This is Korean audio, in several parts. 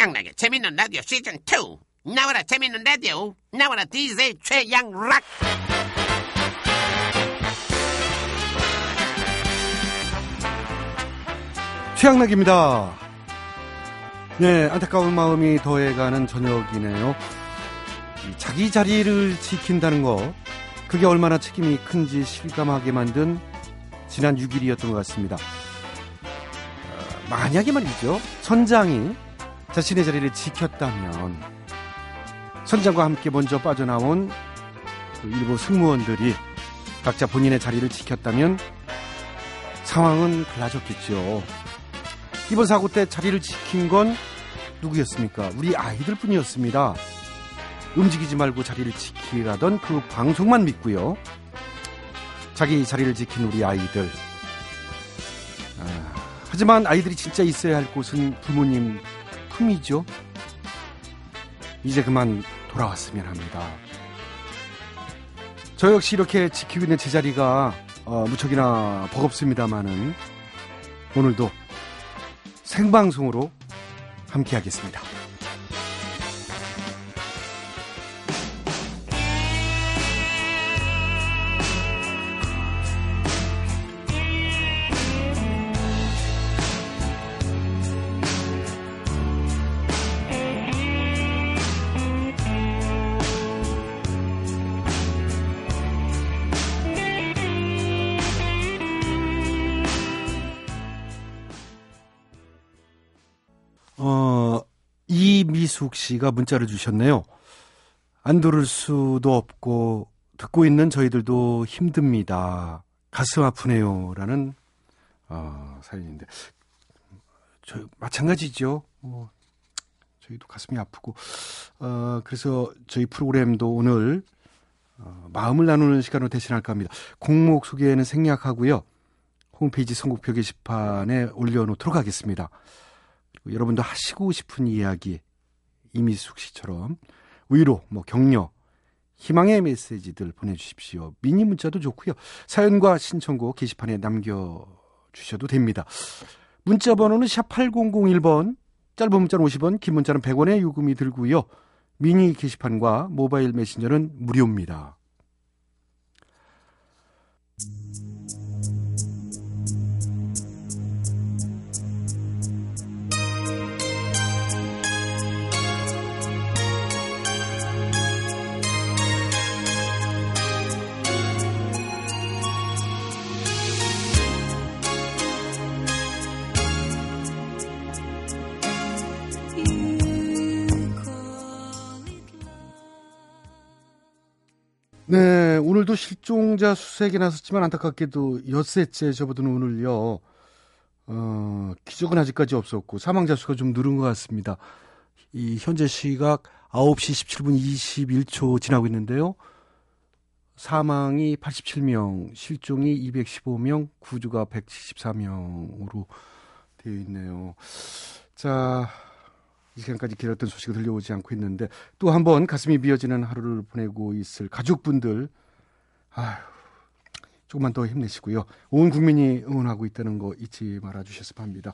최양락의 재밌는 라디오 시즌 2 나와라 재밌는 라디오 나와라 DJ 최양락 최양락입니다. 네, 안타까운 마음이 더해가는 저녁이네요. 자기 자리를 지킨다는 거, 그게 얼마나 책임이 큰지 실감하게 만든 지난 6일이었던 것 같습니다. 어, 만약에 말이죠, 선장이 자신의 자리를 지켰다면, 선장과 함께 먼저 빠져나온 그 일부 승무원들이 각자 본인의 자리를 지켰다면 상황은 달라졌겠죠. 이번 사고 때 자리를 지킨 건 누구였습니까? 우리 아이들 뿐이었습니다. 움직이지 말고 자리를 지키라던 그 방송만 믿고요. 자기 자리를 지킨 우리 아이들. 아, 하지만 아이들이 진짜 있어야 할 곳은 부모님 품이죠. 이제 그만 돌아왔으면 합니다. 저 역시 이렇게 지키고 있는 제자리가 어, 무척이나 버겁습니다만은 오늘도 생방송으로 함께하겠습니다. 이미숙 씨가 문자를 주셨네요. 안 들을 수도 없고 듣고 있는 저희들도 힘듭니다. 가슴 아프네요. 라는 어, 사연인데 저 마찬가지죠. 뭐 저희도 가슴이 아프고 어, 그래서 저희 프로그램도 오늘 어, 마음을 나누는 시간으로 대신할까 합니다. 공목 소개는 생략하고요. 홈페이지 선곡표 게시판에 올려놓도록 하겠습니다. 여러분도 하시고 싶은 이야기 이미숙 씨처럼 위로, 뭐 격려, 희망의 메시지들 보내주십시오. 미니 문자도 좋고요. 사연과 신청곡 게시판에 남겨주셔도 됩니다. 문자 번호는 샵 8001번, 짧은 문자는 50원, 긴 문자는 100원의 요금이 들고요. 미니 게시판과 모바일 메신저는 무료입니다. 실종자 수색에 나섰지만 안타깝게도 엿새째 접어든 오늘요. 어, 기적은 아직까지 없었고 사망자 수가 좀 늘은 것 같습니다. 이 현재 시각 9시 17분 21초 지나고 있는데요. 사망이 87명, 실종이 215명, 구조가 174명으로 되어 있네요. 자, 이 시간까지 기다렸던 소식이 들려오지 않고 있는데 또 한 번 가슴이 미어지는 하루를 보내고 있을 가족분들 아휴 조금만 더 힘내시고요. 온 국민이 응원하고 있다는 거 잊지 말아 주셨으면 합니다.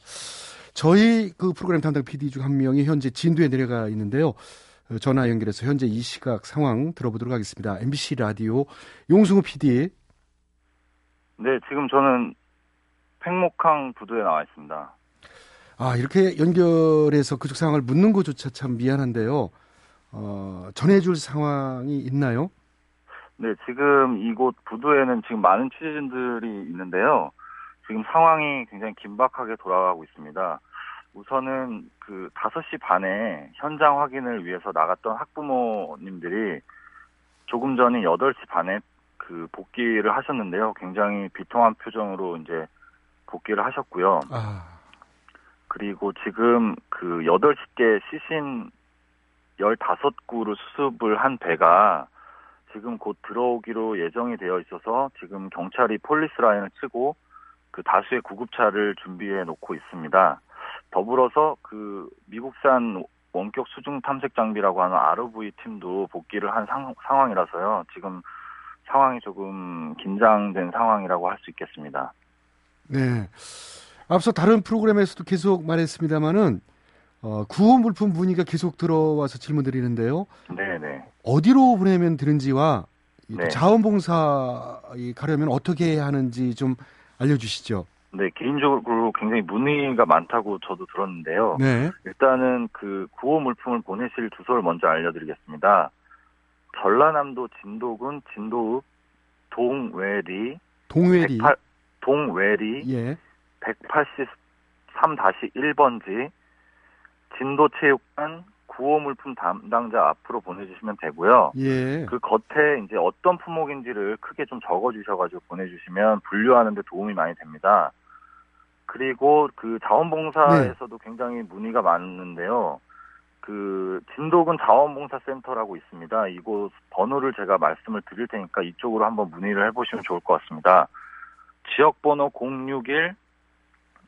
저희 그 프로그램 담당 PD 중 한 명이 현재 진도에 내려가 있는데요. 전화 연결해서 현재 이 시각 상황 들어보도록 하겠습니다. MBC 라디오 용승우 PD. 네, 지금 저는 팽목항 부두에 나와 있습니다. 아, 이렇게 연결해서 그쪽 상황을 묻는 것조차 참 미안한데요. 어, 전해줄 상황이 있나요? 네, 지금 이곳 부두에는 지금 많은 취재진들이 있는데요. 지금 상황이 굉장히 긴박하게 돌아가고 있습니다. 우선은 그 5시 반에 현장 확인을 위해서 나갔던 학부모님들이 조금 전인 8시 반에 그 복귀를 하셨는데요. 굉장히 비통한 표정으로 이제 복귀를 하셨고요. 아. 그리고 지금 그 8개 시신 15구를 수습을 한 배가 지금 곧 들어오기로 예정이 되어 있어서 지금 경찰이 police line을 치고 그 다수의 구급차를 준비해 놓고 있습니다. 더불어서 그 미국산 원격 수중 탐색 장비라고 하는 ROV 팀도 복귀를 한 상, 상황이라서요. 지금 상황이 조금 긴장된 상황이라고 할 수 있겠습니다. 네. 앞서 다른 프로그램에서도 계속 말했습니다마는 어, 구호 물품 문의가 계속 들어와서 질문 드리는데요. 네네. 어디로 보내면 되는지와 이 네. 자원봉사 이 가려면 어떻게 해야 하는지 좀 알려주시죠. 네, 개인적으로 굉장히 문의가 많다고 저도 들었는데요. 네. 일단은 그 구호 물품을 보내실 주소를 먼저 알려드리겠습니다. 전라남도 진도군 진도읍 동외리 동회리. 108 동외리 예. 183-1번지 진도체육관 구호물품 담당자 앞으로 보내주시면 되고요. 예. 그 겉에 이제 어떤 품목인지를 크게 좀 적어주셔가지고 보내주시면 분류하는데 도움이 많이 됩니다. 그리고 그 자원봉사에서도 굉장히 문의가 많은데요. 그 진도군 자원봉사센터라고 있습니다. 이곳 번호를 제가 말씀을 드릴 테니까 이쪽으로 한번 문의를 해보시면 좋을 것 같습니다. 지역번호 061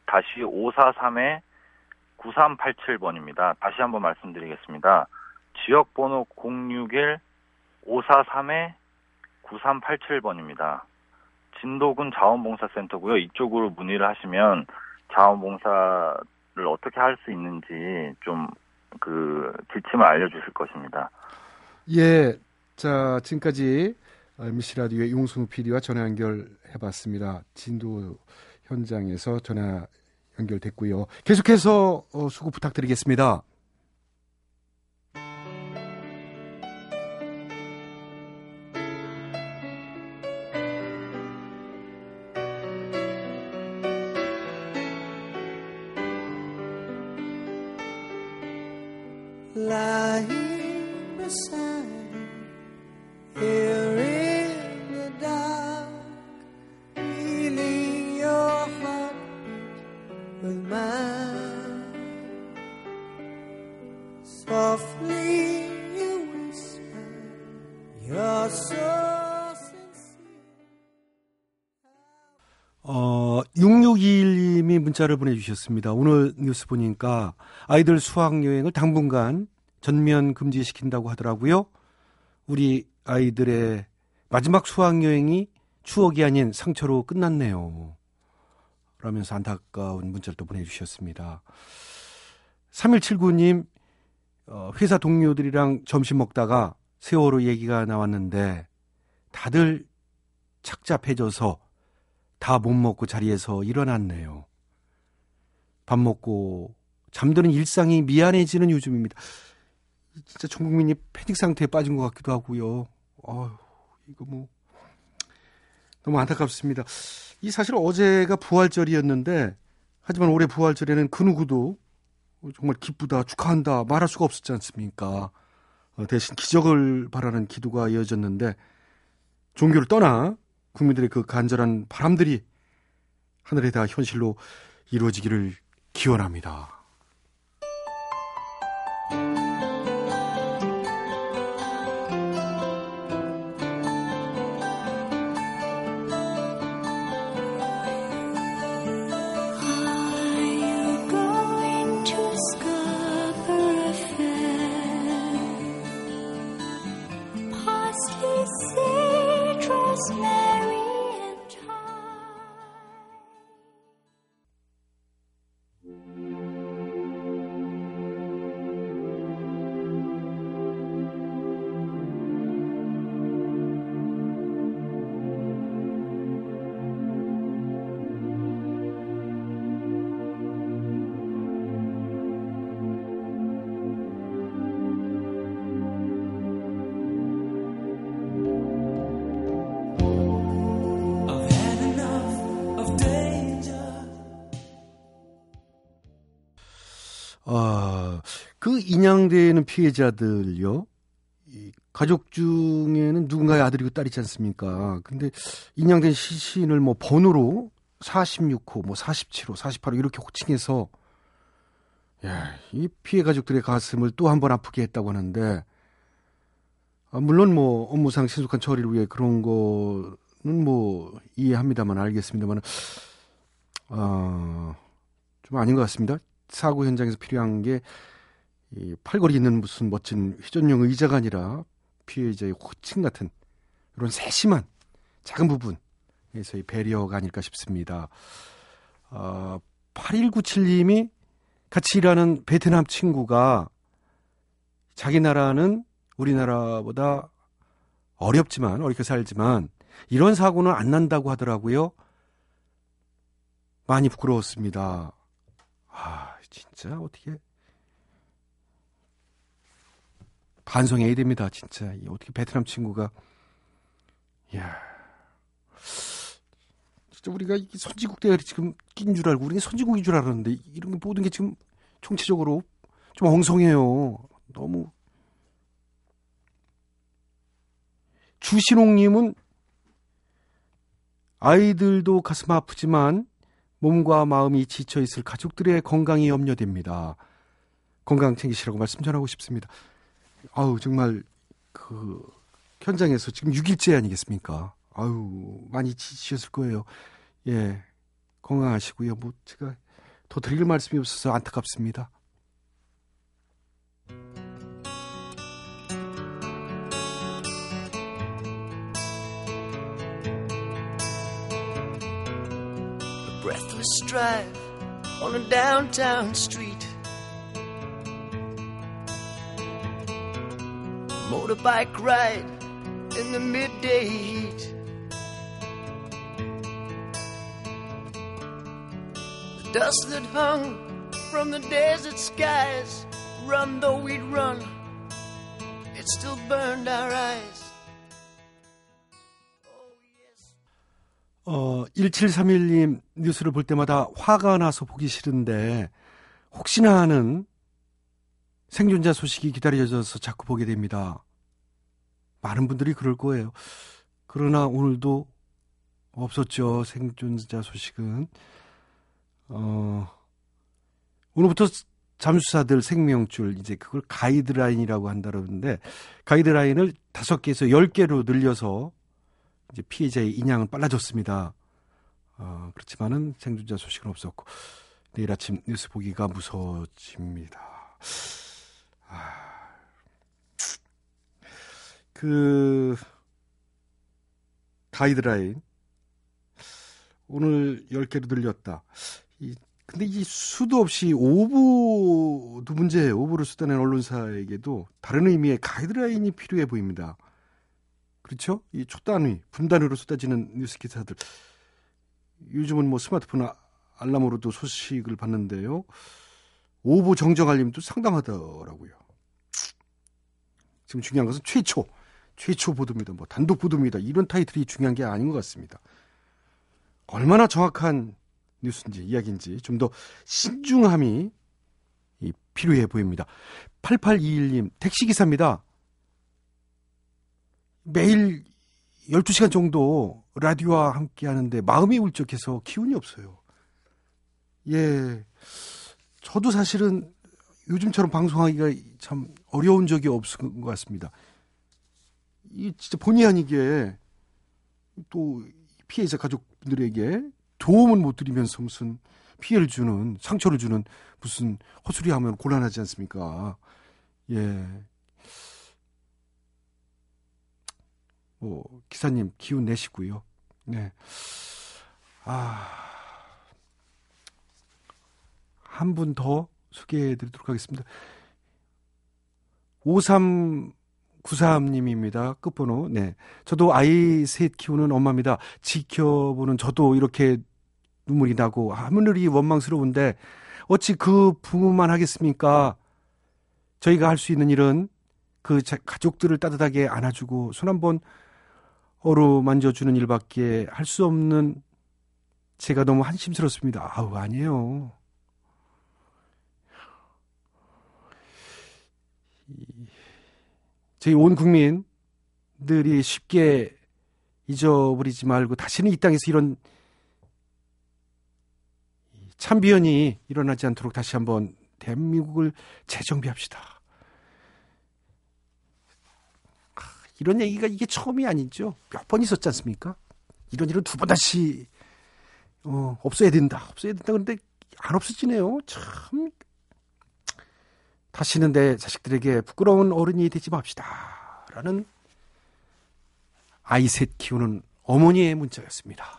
다시 543에 9387번입니다. 다시 한번 말씀드리겠습니다. 지역번호 061 543에 9387번입니다. 진도군 자원봉사센터고요. 이쪽으로 문의를 하시면 자원봉사를 어떻게 할 수 있는지 좀 그 지침을 알려주실 것입니다. 예. 자, 지금까지 MBC 라디오의 용승우 PD와 전화 연결해봤습니다. 진도 현장에서 전화 연결됐고요. 계속해서 어, 수고 부탁드리겠습니다. lying 문자를 보내주셨습니다. 오늘 뉴스 보니까 아이들 수학여행을 당분간 전면 금지시킨다고 하더라고요. 우리 아이들의 마지막 수학여행이 추억이 아닌 상처로 끝났네요. 라면서 안타까운 문자를 또 보내주셨습니다. 3179님, 어, 회사 동료들이랑 점심 먹다가 세월호 얘기가 나왔는데 다들 착잡해져서 다 못 먹고 자리에서 일어났네요. 밥 먹고 잠드는 일상이 미안해지는 요즘입니다. 진짜 전 국민이 패닉 상태에 빠진 것 같기도 하고요. 아유, 이거 뭐 너무 안타깝습니다. 이 사실 어제가 부활절이었는데 하지만 올해 부활절에는 그 누구도 정말 기쁘다 축하한다 말할 수가 없었지 않습니까? 어, 대신 기적을 바라는 기도가 이어졌는데 종교를 떠나 국민들의 그 간절한 바람들이 하늘에 다 현실로 이루어지기를 기원합니다. 아, 그 인양되는 피해자들요. 이 가족 중에는 누군가의 아들이고 딸이지 않습니까? 근데 인양된 시신을 뭐 번호로 46호, 뭐 47호, 48호 이렇게 호칭해서 야, 이 피해 가족들의 가슴을 또 한 번 아프게 했다고 하는데 아, 물론 뭐 업무상 신속한 처리를 위해 그런 거는 뭐 이해합니다만 알겠습니다만 아, 좀 아닌 것 같습니다. 사고 현장에서 필요한 게 이 팔걸이 있는 무슨 멋진 회전용 의자가 아니라 피해자의 호칭 같은 이런 세심한 작은 부분에서의 배려가 아닐까 싶습니다. 아, 8197님이 같이 일하는 베트남 친구가 자기 나라는 우리나라보다 어렵지만 어렵게 살지만 이런 사고는 안 난다고 하더라고요. 많이 부끄러웠습니다. 아, 진짜 어떻게 반성해야 됩니다, 진짜. 이 어떻게 베트남 친구가 이야. 진짜 우리가 이 선진국 대열이 지금 낀 줄 알고 우리는 선진국인 줄 알았는데 이런 게 모든 게 지금 총체적으로 좀 엉성해요. 너무 주신홍님은 아이들도 가슴 아프지만 몸과 마음이 지쳐 있을 가족들의 건강이 염려됩니다. 건강 챙기시라고 말씀 전하고 싶습니다. 아우 정말 그 현장에서 지금 6일째 아니겠습니까? 아유 많이 지치셨을 거예요. 예 건강하시고요. 뭐 제가 더 드릴 말씀이 없어서 안타깝습니다. A drive on a downtown street. A Motorbike ride in the midday heat. The dust that hung from the desert skies, run though we'd run, it still burned our eyes. 어, 1731님 뉴스를 볼 때마다 화가 나서 보기 싫은데 혹시나 하는 생존자 소식이 기다려져서 자꾸 보게 됩니다. 많은 분들이 그럴 거예요. 그러나 오늘도 없었죠. 생존자 소식은. 어, 오늘부터 잠수사들 생명줄, 이제 그걸 가이드라인이라고 한다는데, 가이드라인을 다섯 개에서 열 개로 늘려서 이제 피해자의 인양은 빨라졌습니다. 어, 그렇지만은 생존자 소식은 없었고 내일 아침 뉴스 보기가 무서워집니다. 아, 그 가이드라인 오늘 10개로 늘렸다. 이, 근데 이 수도 없이 오보도 문제예요. 오보를 쏟아낸 언론사에게도 다른 의미의 가이드라인이 필요해 보입니다. 그렇죠? 이 초단위, 분단위로 쏟아지는 뉴스 기사들. 요즘은 뭐 스마트폰 아- 알람으로도 소식을 받는데요. 오보 정정 알림도 상당하더라고요. 지금 중요한 것은 최초, 최초 보도입니다. 뭐 단독 보도입니다. 이런 타이틀이 중요한 게 아닌 것 같습니다. 얼마나 정확한 뉴스인지 이야기인지 좀 더 신중함이 이 필요해 보입니다. 8821님 택시기사입니다. 매일 12시간 정도 라디오와 함께 하는데 마음이 울적해서 기운이 없어요. 예. 저도 사실은 요즘처럼 방송하기가 참 어려운 적이 없은 것 같습니다. 이 진짜 본의 아니게 또 피해자 가족분들에게 도움은 못 드리면서 무슨 피해를 주는 상처를 주는 무슨 헛소리 하면 곤란하지 않습니까? 예. 뭐 기사님 기운 내시고요. 네. 아. 한 분 더 소개해 드리도록 하겠습니다. 5393님입니다. 끝번호. 네. 저도 아이 셋 키우는 엄마입니다. 지켜보는 저도 이렇게 눈물이 나고 하늘이 원망스러운데 어찌 그 부모만 하겠습니까? 저희가 할 수 있는 일은 그 자- 가족들을 따뜻하게 안아주고 손 한번 어루만져 주는 일밖에 할 수 없는 제가 너무 한심스럽습니다. 아우 아니에요. 이- 저희 온 국민들이 쉽게 잊어버리지 말고 다시는 이 땅에서 이런 참비연이 일어나지 않도록 다시 한번 대한민국을 재정비합시다. 아, 이런 얘기가 이게 처음이 아니죠. 몇 번 있었지 않습니까? 이런 일은 두 번 다시 어, 없어야 된다. 없어야 된다. 그런데 안 없어지네요. 참 다시는 내 자식들에게 부끄러운 어른이 되지 맙시다. 라는 아이 셋 키우는 어머니의 문자였습니다.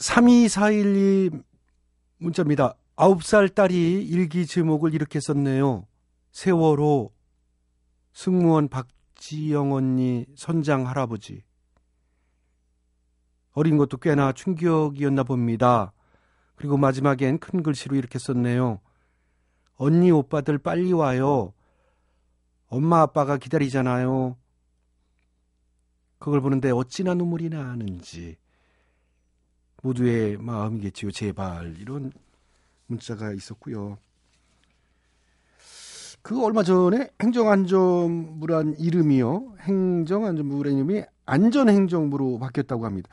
3241님 문자입니다. 9살 딸이 일기 제목을 이렇게 썼네요. 세월호, 승무원 박지영 언니, 선장 할아버지. 어린 것도 꽤나 충격이었나 봅니다. 그리고 마지막엔 큰 글씨로 이렇게 썼네요. 언니 오빠들 빨리 와요. 엄마 아빠가 기다리잖아요. 그걸 보는데 어찌나 눈물이 나는지. 모두의 마음이겠지요. 제발. 이런 문자가 있었고요. 그 얼마 전에 행정안전부란 이름이요. 행정안전부란 이름이 안전행정부로 바뀌었다고 합니다.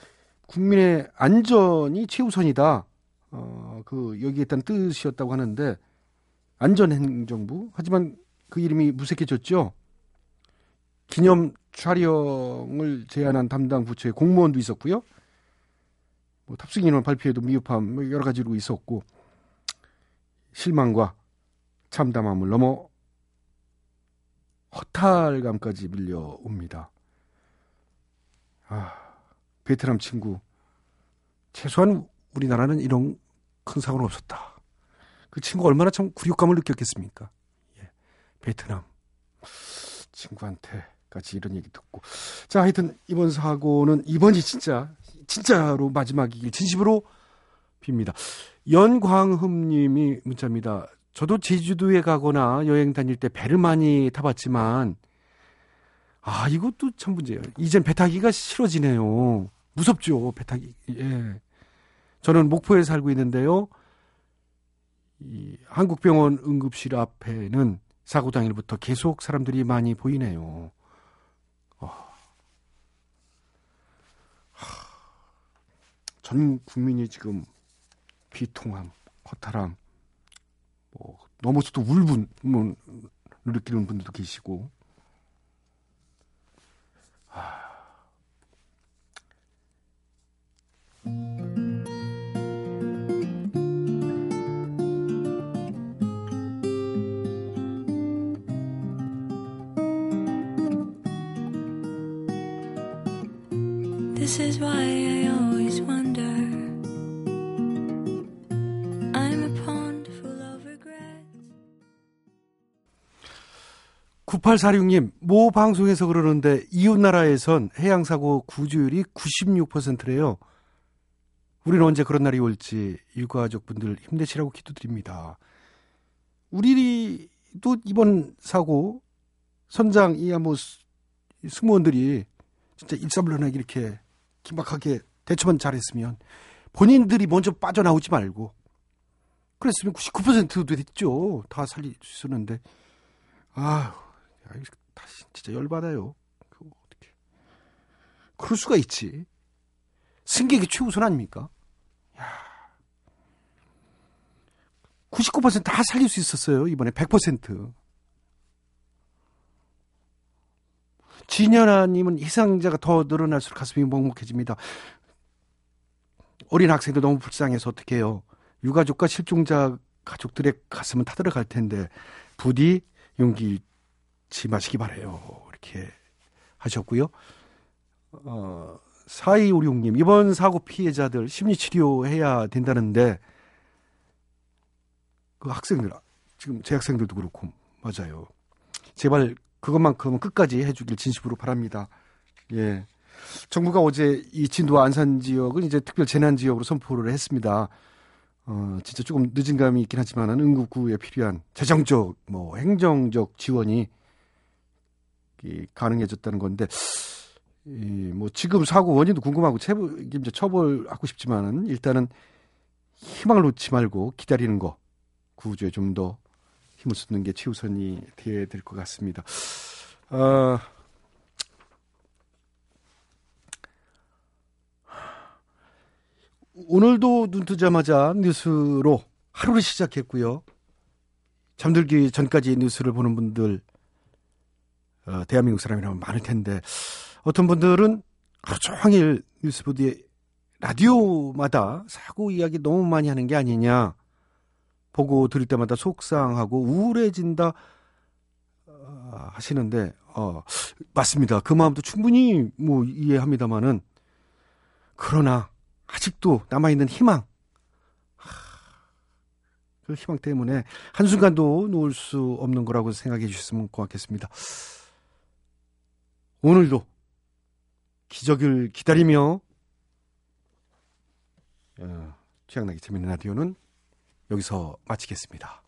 국민의 안전이 최우선이다. 어, 그 여기에 있다는 뜻이었다고 하는데 안전행정부. 하지만 그 이름이 무색해졌죠. 기념 촬영을 제안한 담당 부처의 공무원도 있었고요. 뭐 탑승 인원 발표에도 미흡함 뭐 여러 가지로 있었고 실망과 참담함을 넘어 허탈감까지 밀려옵니다. 아, 베트남 친구 최소한 우리나라는 이런 큰 사고는 없었다. 그 친구 얼마나 참 굴욕감을 느꼈겠습니까? 예, 베트남 친구한테 까지 이런 얘기 듣고 자 하여튼 이번 사고는 이번이 진짜 진짜로 마지막이길 진심으로 빕니다. 연광흠 님이 문자입니다. 저도 제주도에 가거나 여행 다닐 때 배를 많이 타봤지만 아 이것도 참 문제예요. 이젠 배 타기가 싫어지네요. 무섭죠 배 타기. 예. 저는 목포에 살고 있는데요. 이 한국병원 응급실 앞에는 사고 당일부터 계속 사람들이 많이 보이네요. 어. 하, 전 국민이 지금 비통함, 허탈함, 뭐 넘어서도 울분을 느끼는 분들도 계시고. 하. This is why I always wonder. 9846님, 모 방송에서 그러는데 이웃나라에선 해양사고 구조율이 96%래요. 우리는 언제 그런 날이 올지 일가족분들 힘내시라고 기도드립니다. 우리도 이번 사고 선장 이야 뭐 스- 승무원들이 진짜 일사불란하게 이렇게 긴박하게 대처만 잘했으면 본인들이 먼저 빠져나오지 말고 그랬으면 99%도 됐죠. 다 살릴 수 있었는데 아휴 다시 진짜 열받아요. 그거 어떻게? 그럴 수가 있지. 승객이 최우선 아닙니까? 야. 99%다 살릴 수 있었어요. 이번에 100%. 진현아님은 희생자가 더 늘어날수록 가슴이 먹먹해집니다. 어린 학생도 너무 불쌍해서 어떡해요. 유가족과 실종자 가족들의 가슴은 타들어갈 텐데 부디 용기 지 마시기 바래요. 이렇게 하셨고요. 어, 4256님, 이번 사고 피해자들 심리 치료해야 된다는데, 그 학생들, 지금 제 학생들도 그렇고, 맞아요. 제발 그것만큼은 끝까지 해주길 진심으로 바랍니다. 예. 정부가 어제 이 진도 안산 지역을 이제 특별 재난 지역으로 선포를 했습니다. 어, 진짜 조금 늦은 감이 있긴 하지만은 응급구에 필요한 재정적, 뭐 행정적 지원이 이 가능해졌다는 건데, 이, 뭐 지금 사고 원인도 궁금하고 체벌, 이제 처벌하고 싶지만은 일단은 희망을 놓지 말고 기다리는 거 구조에 좀 더 힘을 쏟는 게 최우선이 돼야 될 것 같습니다. 아, 오늘도 눈 뜨자마자 뉴스로 하루를 시작했고요. 잠들기 전까지 뉴스를 보는 분들 어, 대한민국 사람이라면 많을 텐데 어떤 분들은 하루 종일 뉴스 보드에 라디오마다 사고 이야기 너무 많이 하는 게 아니냐 보고 들을 때마다 속상하고 우울해진다 어, 하시는데 어, 맞습니다. 그 마음도 충분히 뭐 이해합니다만은 그러나 아직도 남아 있는 희망. 하, 그 희망 때문에 한순간도 놓을 수 없는 거라고 생각해 주셨으면 고맙겠습니다. 오늘도 기적을 기다리며 어, 취향나게 재밌는 라디오는 여기서 마치겠습니다.